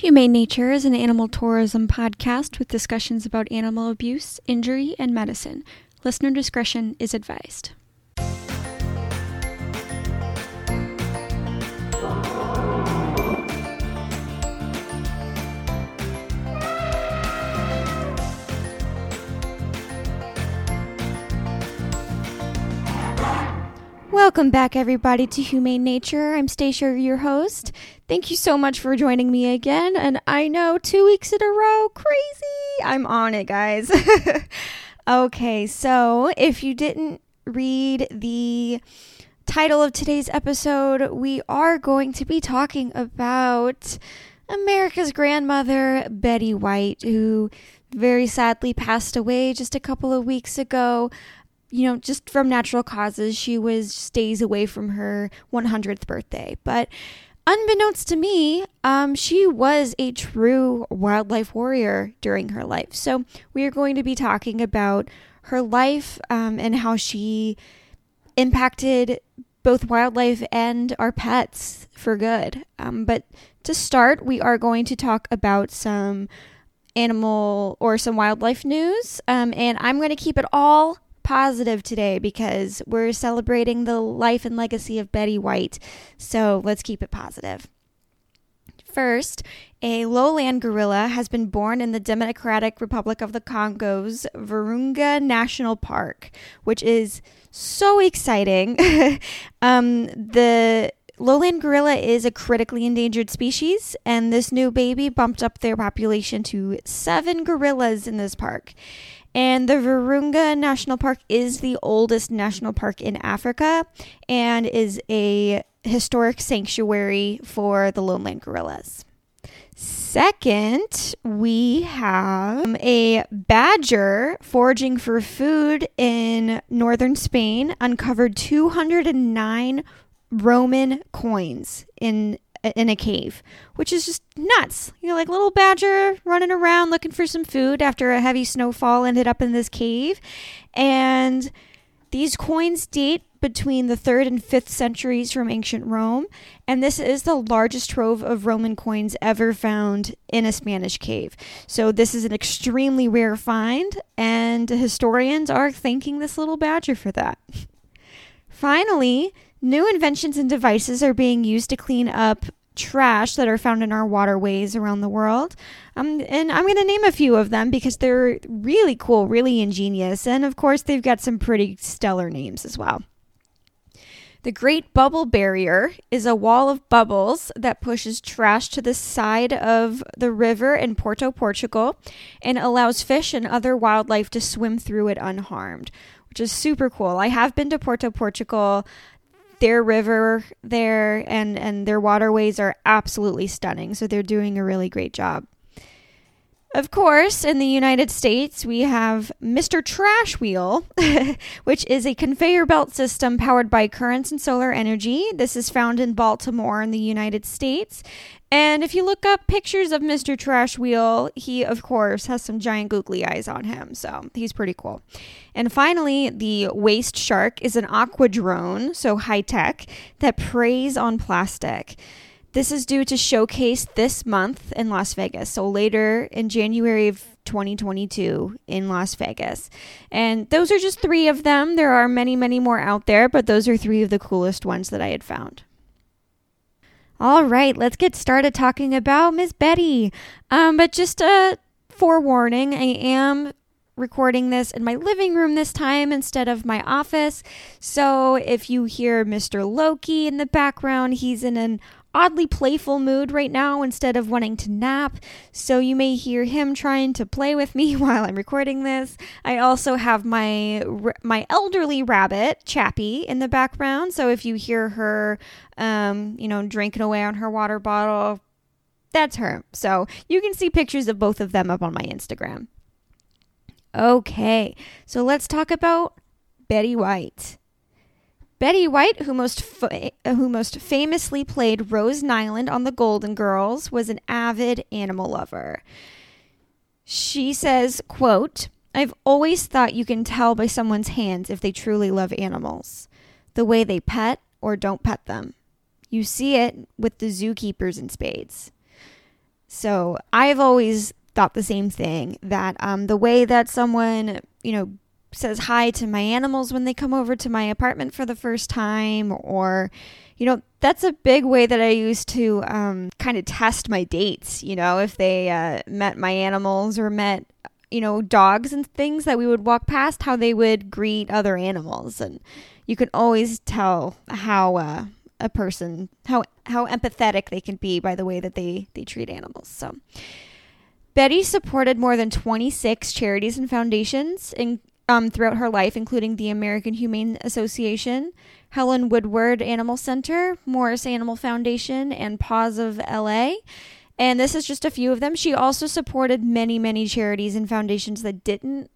Humane Nature is an animal tourism podcast with discussions about animal abuse, injury, and medicine. Listener discretion is advised. Welcome back, everybody, to Humane Nature. I'm Stacia, your host. Thank you so much for joining me again. And I know two weeks in a row, crazy. I'm on it, guys. okay, so if you didn't read the title of today's episode, we are going to be talking about America's grandmother, Betty White, who very sadly passed away just a couple of weeks ago you know, just from natural causes, she was days away from her 100th birthday. But unbeknownst to me, um, she was a true wildlife warrior during her life. So we are going to be talking about her life um, and how she impacted both wildlife and our pets for good. Um, but to start, we are going to talk about some animal or some wildlife news. Um, and I'm going to keep it all positive today because we're celebrating the life and legacy of Betty White. So let's keep it positive. First, a lowland gorilla has been born in the Democratic Republic of the Congo's Virunga National Park, which is so exciting. um, the lowland gorilla is a critically endangered species, and this new baby bumped up their population to seven gorillas in this park. And the Virunga National Park is the oldest national park in Africa and is a historic sanctuary for the lowland gorillas. Second, we have a badger foraging for food in northern Spain uncovered 209 Roman coins in in a cave, which is just nuts. You know, like little badger running around looking for some food after a heavy snowfall ended up in this cave. And these coins date between the 3rd and 5th centuries from ancient Rome, and this is the largest trove of Roman coins ever found in a Spanish cave. So, this is an extremely rare find, and historians are thanking this little badger for that. Finally, New inventions and devices are being used to clean up trash that are found in our waterways around the world. Um, and I'm going to name a few of them because they're really cool, really ingenious. And of course, they've got some pretty stellar names as well. The Great Bubble Barrier is a wall of bubbles that pushes trash to the side of the river in Porto, Portugal, and allows fish and other wildlife to swim through it unharmed, which is super cool. I have been to Porto, Portugal their river there and and their waterways are absolutely stunning. So they're doing a really great job. Of course, in the United States, we have Mr. Trash Wheel, which is a conveyor belt system powered by currents and solar energy. This is found in Baltimore in the United States. And if you look up pictures of Mr. Trash Wheel, he, of course, has some giant googly eyes on him. So he's pretty cool. And finally, the Waste Shark is an aqua drone, so high tech, that preys on plastic. This is due to showcase this month in Las Vegas. So later in January of 2022 in Las Vegas. And those are just three of them. There are many, many more out there, but those are three of the coolest ones that I had found. All right, let's get started talking about Miss Betty. Um, but just a forewarning, I am recording this in my living room this time instead of my office. So if you hear Mr. Loki in the background, he's in an oddly playful mood right now instead of wanting to nap, so you may hear him trying to play with me while I'm recording this. I also have my my elderly rabbit, Chappie, in the background, so if you hear her um, you know, drinking away on her water bottle, that's her. So, you can see pictures of both of them up on my Instagram. Okay. So, let's talk about Betty White. Betty White, who most fa- who most famously played Rose Nyland on The Golden Girls, was an avid animal lover. She says, quote, I've always thought you can tell by someone's hands if they truly love animals. The way they pet or don't pet them. You see it with the zookeepers in spades. So I've always thought the same thing that um, the way that someone, you know, says hi to my animals when they come over to my apartment for the first time, or, you know, that's a big way that I used to um, kind of test my dates, you know, if they uh, met my animals or met, you know, dogs and things that we would walk past, how they would greet other animals. And you can always tell how. Uh, a person how how empathetic they can be by the way that they they treat animals so Betty supported more than 26 charities and foundations in, um, throughout her life, including the American Humane Association, Helen Woodward Animal Center, Morris Animal Foundation, and Paws of LA. And this is just a few of them. She also supported many, many charities and foundations that didn't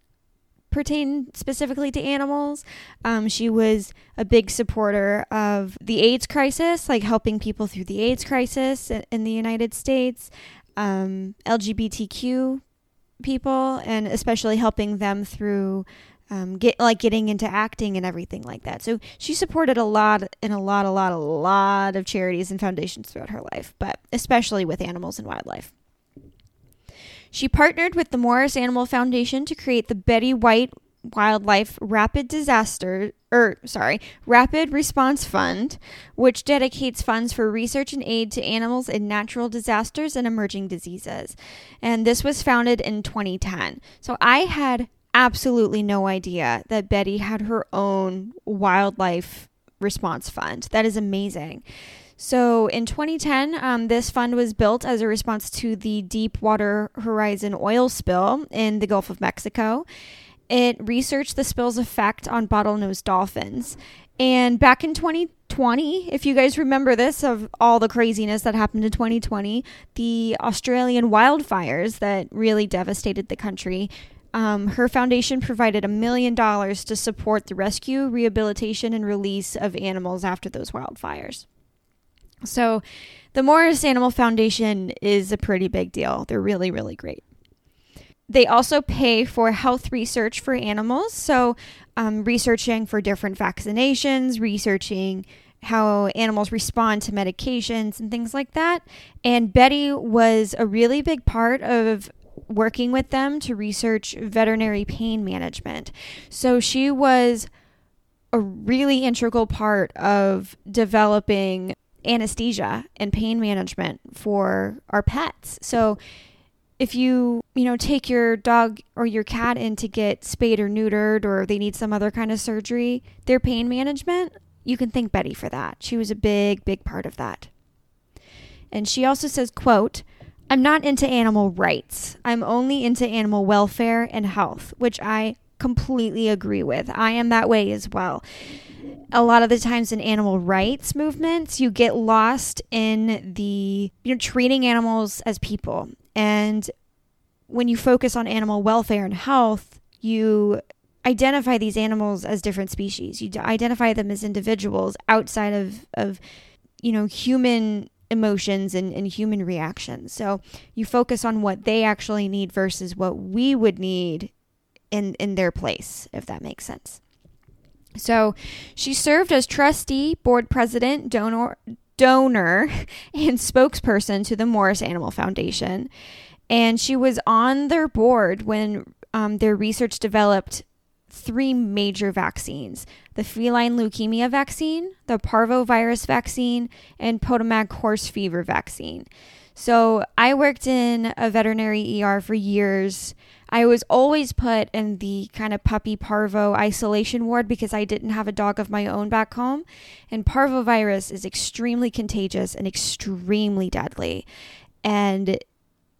pertain specifically to animals. Um, she was a big supporter of the AIDS crisis, like helping people through the AIDS crisis in the United States um, LGBTQ people and especially helping them through um, get like getting into acting and everything like that. So she supported a lot and a lot, a lot, a lot of charities and foundations throughout her life, but especially with animals and wildlife. She partnered with the Morris Animal Foundation to create the Betty White Wildlife Rapid Disaster or sorry, Rapid Response Fund, which dedicates funds for research and aid to animals in natural disasters and emerging diseases. And this was founded in 2010. So I had absolutely no idea that Betty had her own wildlife response fund. That is amazing. So in 2010, um, this fund was built as a response to the Deepwater Horizon oil spill in the Gulf of Mexico. It researched the spill's effect on bottlenose dolphins. And back in 2020, if you guys remember this, of all the craziness that happened in 2020, the Australian wildfires that really devastated the country, um, her foundation provided a million dollars to support the rescue, rehabilitation, and release of animals after those wildfires. So, the Morris Animal Foundation is a pretty big deal. They're really, really great. They also pay for health research for animals. So, um, researching for different vaccinations, researching how animals respond to medications and things like that. And Betty was a really big part of working with them to research veterinary pain management. So, she was a really integral part of developing anesthesia and pain management for our pets. So, if you, you know, take your dog or your cat in to get spayed or neutered or they need some other kind of surgery, their pain management, you can thank Betty for that. She was a big, big part of that. And she also says, quote, I'm not into animal rights. I'm only into animal welfare and health, which I completely agree with. I am that way as well. A lot of the times in animal rights movements, you get lost in the, you know, treating animals as people and when you focus on animal welfare and health, you identify these animals as different species. You identify them as individuals outside of, of you know, human emotions and, and human reactions. So you focus on what they actually need versus what we would need in, in their place, if that makes sense. So she served as trustee, board president, donor, donor and spokesperson to the Morris Animal Foundation. And she was on their board when um, their research developed three major vaccines the feline leukemia vaccine, the parvovirus vaccine, and Potomac horse fever vaccine. So I worked in a veterinary ER for years. I was always put in the kind of puppy parvo isolation ward because I didn't have a dog of my own back home. And parvovirus is extremely contagious and extremely deadly. And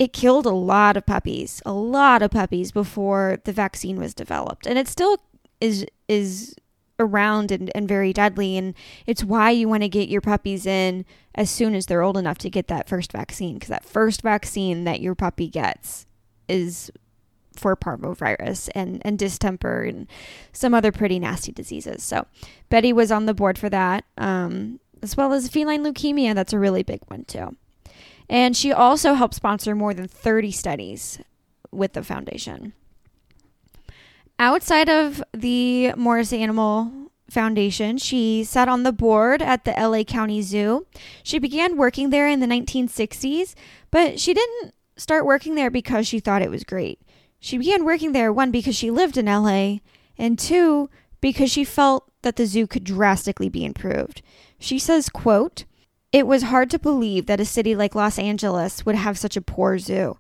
it killed a lot of puppies, a lot of puppies before the vaccine was developed. And it still is is around and, and very deadly. And it's why you want to get your puppies in as soon as they're old enough to get that first vaccine. Because that first vaccine that your puppy gets is for parvovirus and, and distemper and some other pretty nasty diseases. So Betty was on the board for that, um, as well as feline leukemia. That's a really big one, too. And she also helped sponsor more than 30 studies with the foundation. Outside of the Morris Animal Foundation. She sat on the board at the LA County Zoo. She began working there in the 1960s, but she didn't start working there because she thought it was great. She began working there, one, because she lived in LA, and two, because she felt that the zoo could drastically be improved. She says, quote, It was hard to believe that a city like Los Angeles would have such a poor zoo.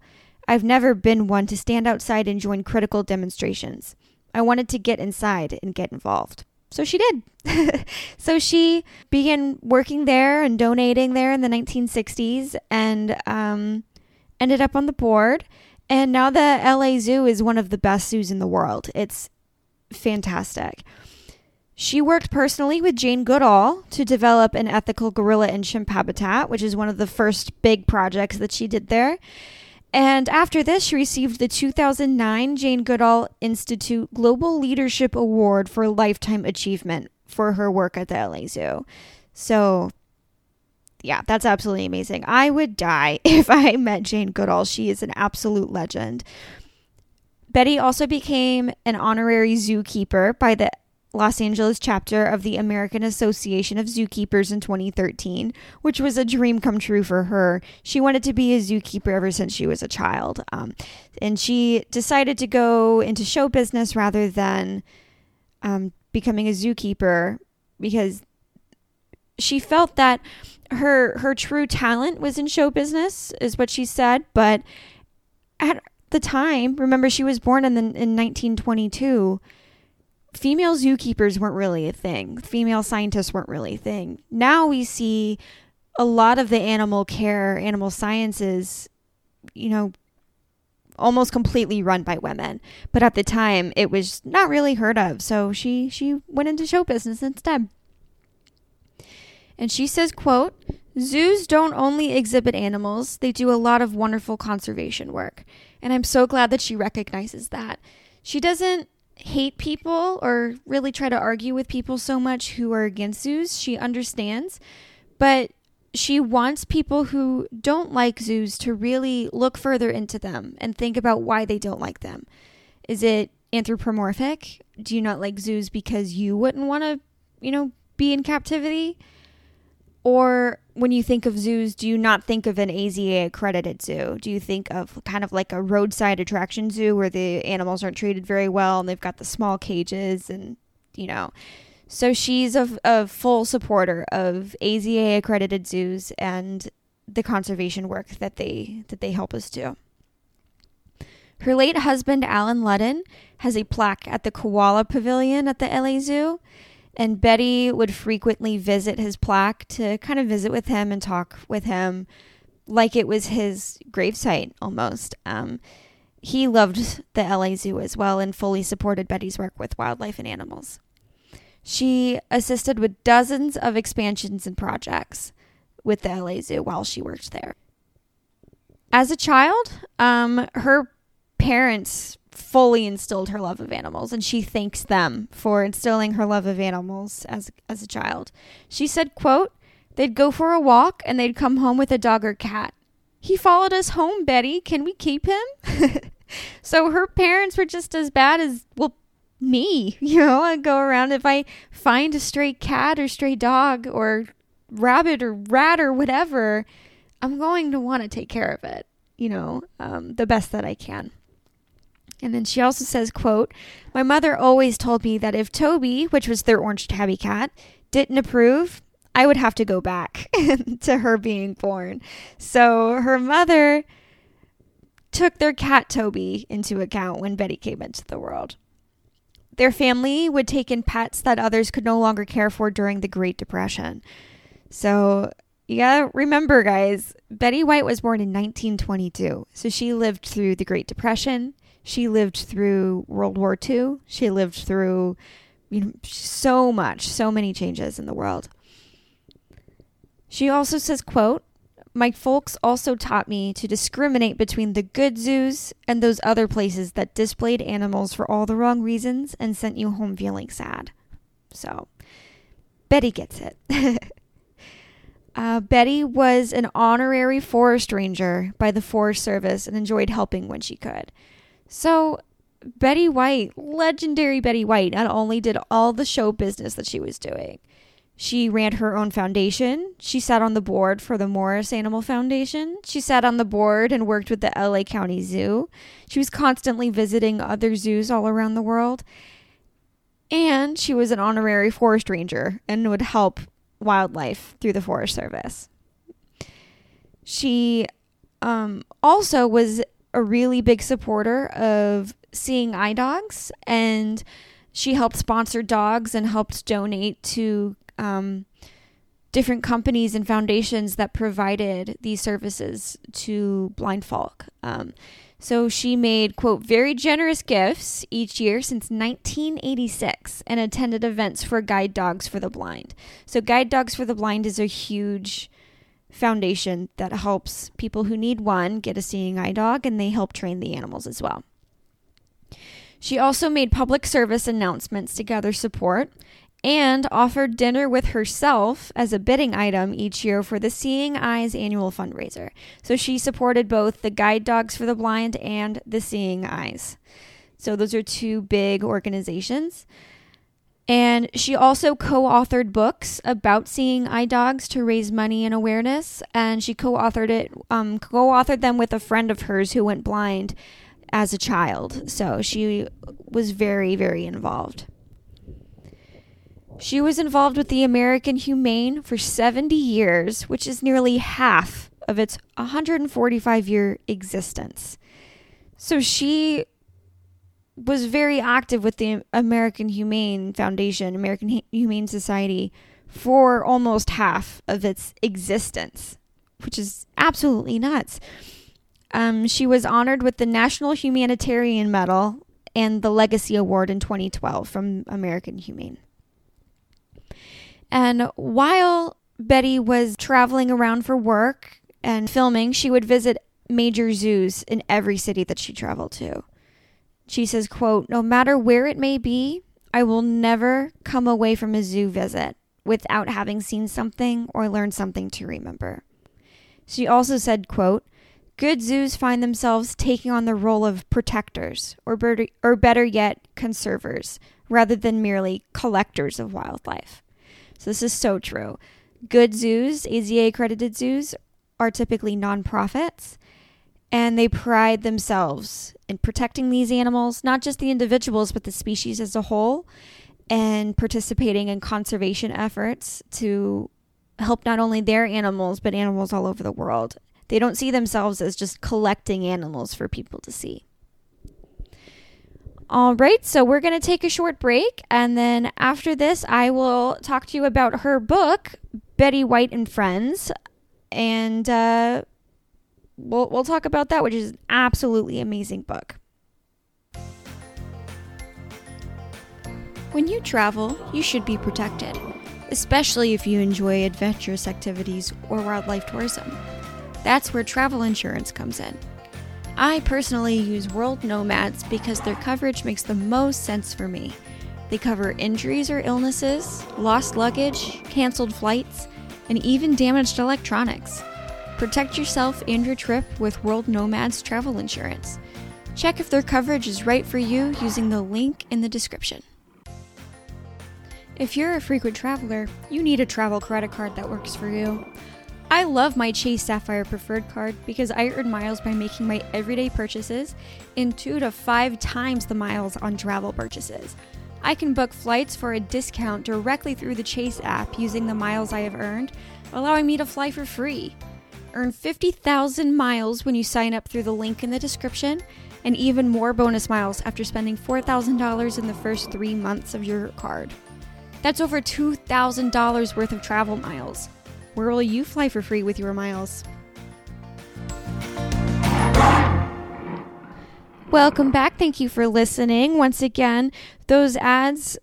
I've never been one to stand outside and join critical demonstrations. I wanted to get inside and get involved. So she did. so she began working there and donating there in the 1960s and um, ended up on the board. And now the LA Zoo is one of the best zoos in the world. It's fantastic. She worked personally with Jane Goodall to develop an ethical gorilla and chimp habitat, which is one of the first big projects that she did there. And after this, she received the 2009 Jane Goodall Institute Global Leadership Award for Lifetime Achievement for her work at the LA Zoo. So, yeah, that's absolutely amazing. I would die if I met Jane Goodall. She is an absolute legend. Betty also became an honorary zookeeper by the Los Angeles chapter of the American Association of Zookeepers in 2013, which was a dream come true for her. She wanted to be a zookeeper ever since she was a child. Um, and she decided to go into show business rather than um, becoming a zookeeper because she felt that her her true talent was in show business is what she said but at the time remember she was born in the, in 1922 female zookeepers weren't really a thing. Female scientists weren't really a thing. Now we see a lot of the animal care, animal sciences, you know, almost completely run by women. But at the time, it was not really heard of. So she she went into show business instead. And she says, quote, Zoos don't only exhibit animals, they do a lot of wonderful conservation work. And I'm so glad that she recognizes that. She doesn't hate people or really try to argue with people so much who are against zoos. She understands, but she wants people who don't like zoos to really look further into them and think about why they don't like them. Is it anthropomorphic? Do you not like zoos because you wouldn't want to, you know, be in captivity? Or when you think of zoos, do you not think of an AZA accredited zoo? Do you think of kind of like a roadside attraction zoo where the animals aren't treated very well and they've got the small cages and, you know. So she's a, a full supporter of AZA accredited zoos and the conservation work that they that they help us do. Her late husband Allen Ludden has a plaque at the Koala Pavilion at the LA Zoo and Betty would frequently visit his plaque to kind of visit with him and talk with him like it was his gravesite almost. Um, he loved the LA Zoo as well and fully supported Betty's work with wildlife and animals. She assisted with dozens of expansions and projects with the LA Zoo while she worked there. As a child, um, her parents fully instilled her love of animals and she thanks them for instilling her love of animals as as a child. She said, quote, they'd go for a walk and they'd come home with a dog or cat. He followed us home, Betty. Can we keep him? so her parents were just as bad as well me, you know, I go around if I find a stray cat or stray dog or rabbit or rat or whatever, I'm going to want to take care of it, you know, um, the best that I can. And then she also says, quote, My mother always told me that if Toby, which was their orange tabby cat, didn't approve, I would have to go back to her being born. So her mother took their cat Toby into account when Betty came into the world. Their family would take in pets that others could no longer care for during the Great Depression. So, yeah, remember, guys, Betty White was born in 1922. So she lived through the Great Depression. She lived through World War II. She lived through you know, so much, so many changes in the world. She also says, quote, my folks also taught me to discriminate between the good zoos and those other places that displayed animals for all the wrong reasons and sent you home feeling sad. So, Betty gets it. uh, Betty was an honorary forest ranger by the Forest Service and enjoyed helping when she could. So, Betty White, legendary Betty White, not only did all the show business that she was doing, she ran her own foundation. She sat on the board for the Morris Animal Foundation. She sat on the board and worked with the LA County Zoo. She was constantly visiting other zoos all around the world. And she was an honorary forest ranger and would help wildlife through the Forest Service. She um, also was a really big supporter of seeing eye dogs and she helped sponsor dogs and helped donate to um, different companies and foundations that provided these services to blind folk. Um, so she made, quote, very generous gifts each year since 1986 and attended events for Guide Dogs for the Blind. So, Guide Dogs for the Blind is a huge foundation that helps people who need one get a seeing eye dog and they help train the animals as well. She also made public service announcements to gather support and offered dinner with herself as a bidding item each year for the Seeing Eyes annual fundraiser. So she supported both the Guide Dogs for the Blind and the Seeing Eyes. So those are two big organizations. And she also co authored books about seeing eye dogs to raise money and awareness. And she co authored it, um, co authored them with a friend of hers who went blind as a child. So she was very, very involved. She was involved with the American Humane for 70 years, which is nearly half of its 145 year existence. So she was very active with the American Humane Foundation, American Humane Society, for almost half of its existence, which is absolutely nuts. Um, she was honored with the National Humanitarian Medal and the Legacy Award in 2012 from American Humane. And while Betty was traveling around for work and filming, she would visit major zoos in every city that she traveled to. She says, quote, "No matter where it may be, I will never come away from a zoo visit without having seen something or learned something to remember." She also said, quote, Good zoos find themselves taking on the role of protectors, or, or better yet, conservers, rather than merely collectors of wildlife. So this is so true. Good zoos, AZA accredited zoos, are typically nonprofits and they pride themselves in protecting these animals, not just the individuals, but the species as a whole, and participating in conservation efforts to help not only their animals, but animals all over the world. They don't see themselves as just collecting animals for people to see. All right, so we're going to take a short break. And then after this, I will talk to you about her book, Betty White and Friends. And uh, we'll, we'll talk about that, which is an absolutely amazing book. When you travel, you should be protected, especially if you enjoy adventurous activities or wildlife tourism. That's where travel insurance comes in. I personally use World Nomads because their coverage makes the most sense for me. They cover injuries or illnesses, lost luggage, canceled flights, and even damaged electronics. Protect yourself and your trip with World Nomads travel insurance. Check if their coverage is right for you using the link in the description. If you're a frequent traveler, you need a travel credit card that works for you. I love my Chase Sapphire Preferred card because I earn miles by making my everyday purchases in two to five times the miles on travel purchases. I can book flights for a discount directly through the Chase app using the miles I have earned, allowing me to fly for free. Earn 50,000 miles when you sign up through the link in the description, and even more bonus miles after spending $4,000 in the first three months of your card. That's over $2,000 worth of travel miles. Where will you fly for free with your miles? Welcome back. Thank you for listening. Once again, those ads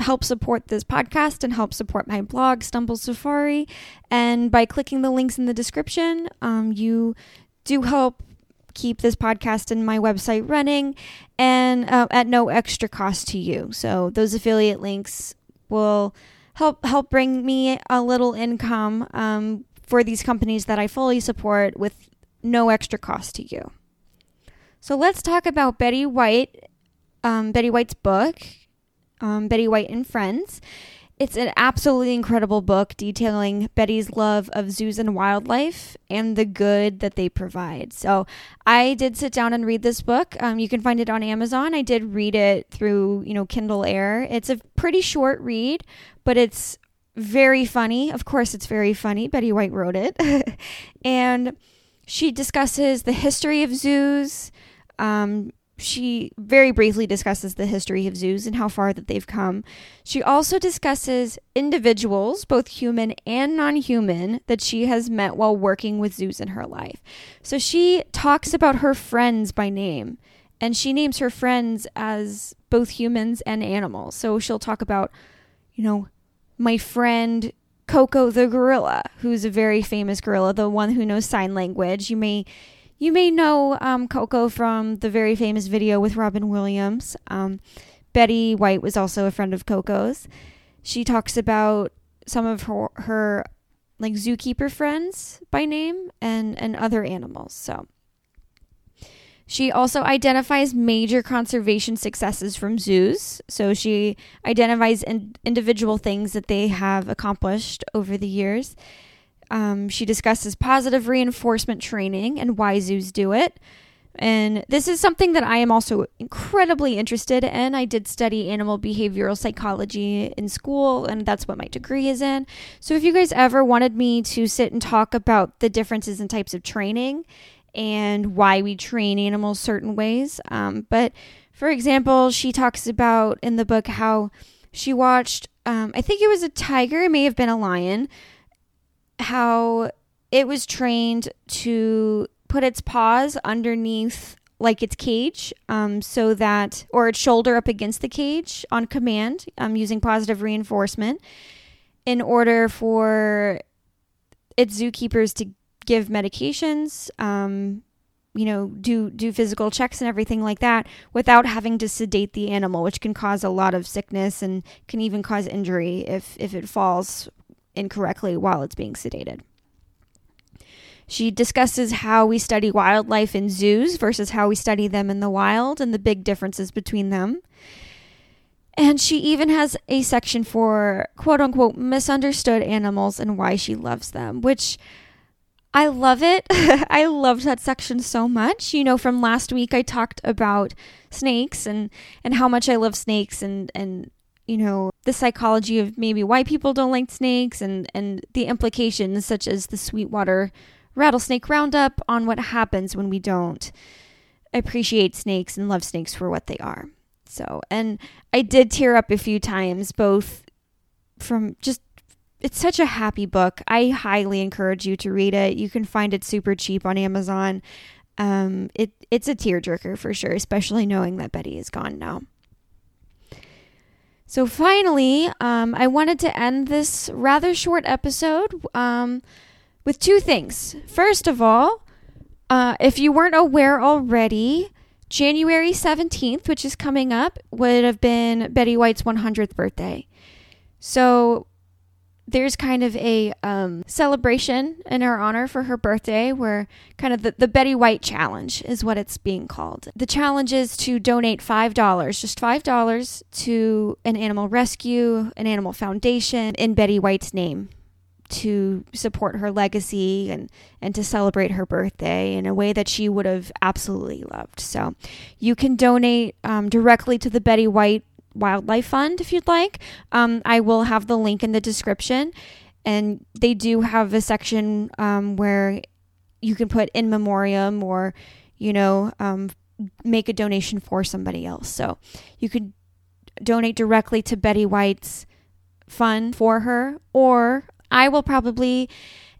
help support this podcast and help support my blog, Stumble Safari. And by clicking the links in the description, um, you do help keep this podcast and my website running and uh, at no extra cost to you. So those affiliate links will help help bring me a little income um, for these companies that I fully support with no extra cost to you. So let's talk about Betty White um, Betty White's book, um, Betty White and Friends. It's an absolutely incredible book detailing Betty's love of zoos and wildlife and the good that they provide. So I did sit down and read this book. Um, you can find it on Amazon. I did read it through, you know, Kindle Air. It's a pretty short read, but it's very funny. Of course, it's very funny. Betty White wrote it. and she discusses the history of zoos. Um, she very briefly discusses the history of zoos and how far that they've come. She also discusses individuals, both human and non human, that she has met while working with zoos in her life. So she talks about her friends by name, and she names her friends as both humans and animals. So she'll talk about, you know, my friend Koko the gorilla, who's a very famous gorilla, the one who knows sign language. You may you may know um, Koko from the very famous video with Robin Williams. Um, Betty White was also a friend of Koko's. She talks about some of her, her like zookeeper friends by name and, and other animals. So she also identifies major conservation successes from zoos. So she identifies in, individual things that they have accomplished over the years. Um, she discusses positive reinforcement training and why zoos do it. And this is something that I am also incredibly interested in. I did study animal behavioral psychology in school, and that's what my degree is in. So, if you guys ever wanted me to sit and talk about the differences in types of training and why we train animals certain ways, um, but for example, she talks about in the book how she watched, um, I think it was a tiger, it may have been a lion, how it was trained to put its paws underneath like its cage um, so that or its shoulder up against the cage on command um, using positive reinforcement in order for its zookeepers to give medications um, you know do do physical checks and everything like that without having to sedate the animal which can cause a lot of sickness and can even cause injury if if it falls incorrectly while it's being sedated. She discusses how we study wildlife in zoos versus how we study them in the wild and the big differences between them. And she even has a section for quote unquote misunderstood animals and why she loves them, which I love it. I loved that section so much. You know, from last week I talked about snakes and and how much I love snakes and and you know, the psychology of maybe why people don't like snakes and, and the implications, such as the Sweetwater rattlesnake roundup, on what happens when we don't appreciate snakes and love snakes for what they are. So, and I did tear up a few times, both from just it's such a happy book. I highly encourage you to read it. You can find it super cheap on Amazon. Um, it it's a tearjerker for sure, especially knowing that Betty is gone now. So, finally, um, I wanted to end this rather short episode um, with two things. First of all, uh, if you weren't aware already, January 17th, which is coming up, would have been Betty White's 100th birthday. So, there's kind of a um, celebration in her honor for her birthday where kind of the, the Betty White challenge is what it's being called. The challenge is to donate $5, just $5 to an animal rescue, an animal foundation in Betty White's name to support her legacy and, and to celebrate her birthday in a way that she would have absolutely loved. So you can donate um, directly to the Betty White Wildlife Fund if you'd like. Um, I will have the link in the description. And they do have a section um, where you can put in memoriam or, you know, um, make a donation for somebody else. So you could donate directly to Betty White's fund for her, or I will probably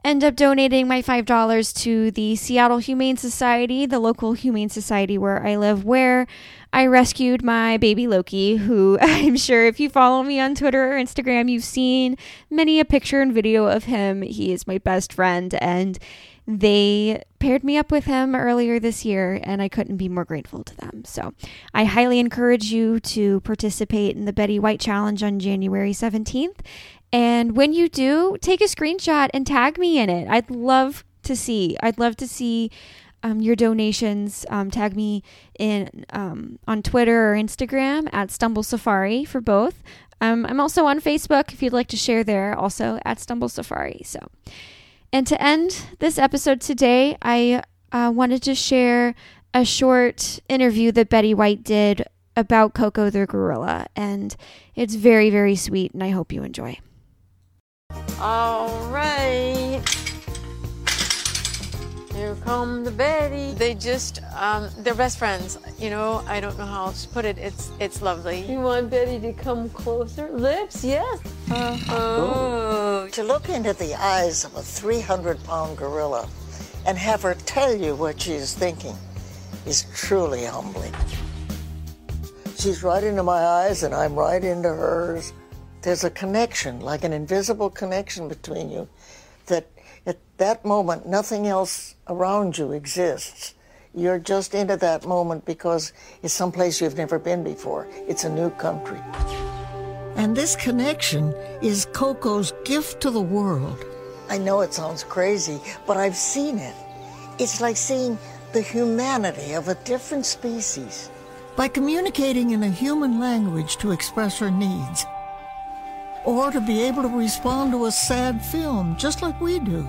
end up donating my $5 to the Seattle Humane Society, the local humane society where I live, where I rescued my baby Loki, who I'm sure if you follow me on Twitter or Instagram, you've seen many a picture and video of him. He is my best friend, and they paired me up with him earlier this year, and I couldn't be more grateful to them. So I highly encourage you to participate in the Betty White Challenge on January 17th. And when you do, take a screenshot and tag me in it. I'd love to see. I'd love to see um, your donations. Um, tag me in um, on Twitter or Instagram at Stumble Safari for both. Um, I'm also on Facebook if you'd like to share there, also at Stumble Safari. So, and to end this episode today, I uh, wanted to share a short interview that Betty White did about Koko the gorilla, and it's very, very sweet, and I hope you enjoy. All right. Here come the Betty. They just, um, they're best friends. You know, I don't know how else to put it. It's, it's lovely. You want Betty to come closer? Lips, yes. Uh, oh. To look into the eyes of a 300 pound gorilla and have her tell you what she is thinking is truly humbling. She's right into my eyes and I'm right into hers. There's a connection, like an invisible connection between you, that at that moment nothing else around you exists. You're just into that moment because it's someplace you've never been before. It's a new country. And this connection is Koko's gift to the world. I know it sounds crazy, but I've seen it. It's like seeing the humanity of a different species. By communicating in a human language to express her needs, or to be able to respond to a sad film just like we do.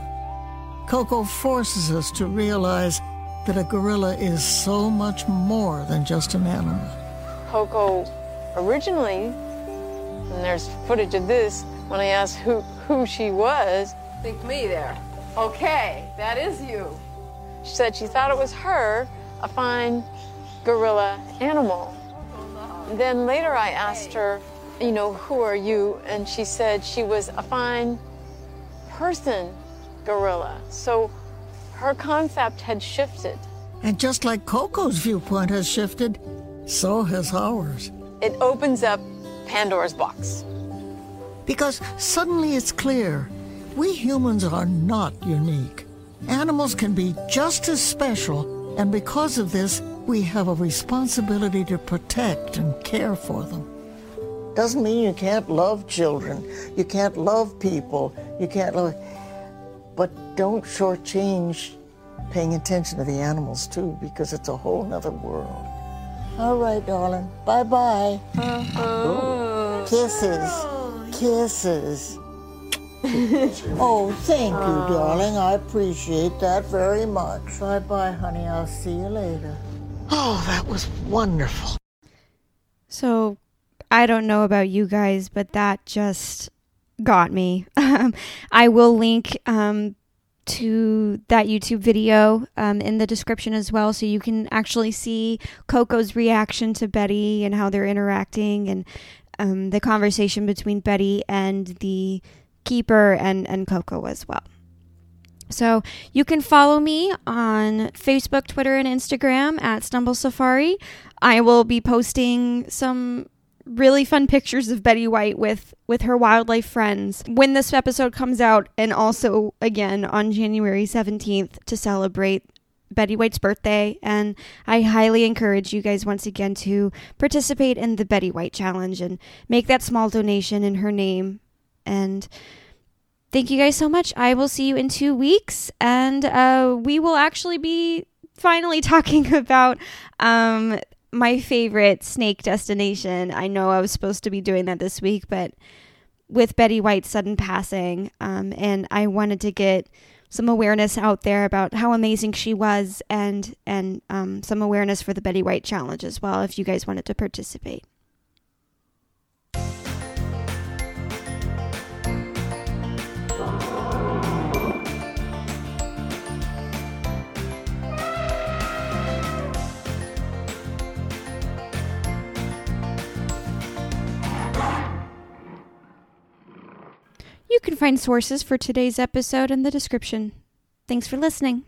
Koko forces us to realize that a gorilla is so much more than just an animal. Koko originally, and there's footage of this, when I asked who, who she was, think me there. Okay, that is you. She said she thought it was her, a fine gorilla animal. Then later I asked her, you know, who are you? And she said she was a fine person gorilla. So her concept had shifted. And just like Koko's viewpoint has shifted, so has ours. It opens up Pandora's box. Because suddenly it's clear we humans are not unique. Animals can be just as special, and because of this, we have a responsibility to protect and care for them. Doesn't mean you can't love children, you can't love people, you can't love. But don't shortchange paying attention to the animals too, because it's a whole nother world. All right, darling. Bye bye. Uh-huh. Kisses. Kisses. oh, thank you, darling. I appreciate that very much. Bye bye, honey. I'll see you later. Oh, that was wonderful. So, I don't know about you guys, but that just got me. Um, I will link um, to that YouTube video um, in the description as well, so you can actually see Koko's reaction to Betty and how they're interacting and um, the conversation between Betty and the keeper and, and Koko as well. So you can follow me on Facebook, Twitter, and Instagram at Stumble Safari. I will be posting some really fun pictures of Betty White with with her wildlife friends when this episode comes out and also again on January 17th to celebrate Betty White's birthday. And I highly encourage you guys once again to participate in the Betty White challenge and make that small donation in her name. And thank you guys so much. I will see you in 2 weeks. And uh, we will actually be finally talking about um, my favorite snake destination. I know I was supposed to be doing that this week, but with Betty White's sudden passing, um, and I wanted to get some awareness out there about how amazing she was, and and um, some awareness for the Betty White challenge as well. If you guys wanted to participate. You can find sources for today's episode in the description. Thanks for listening.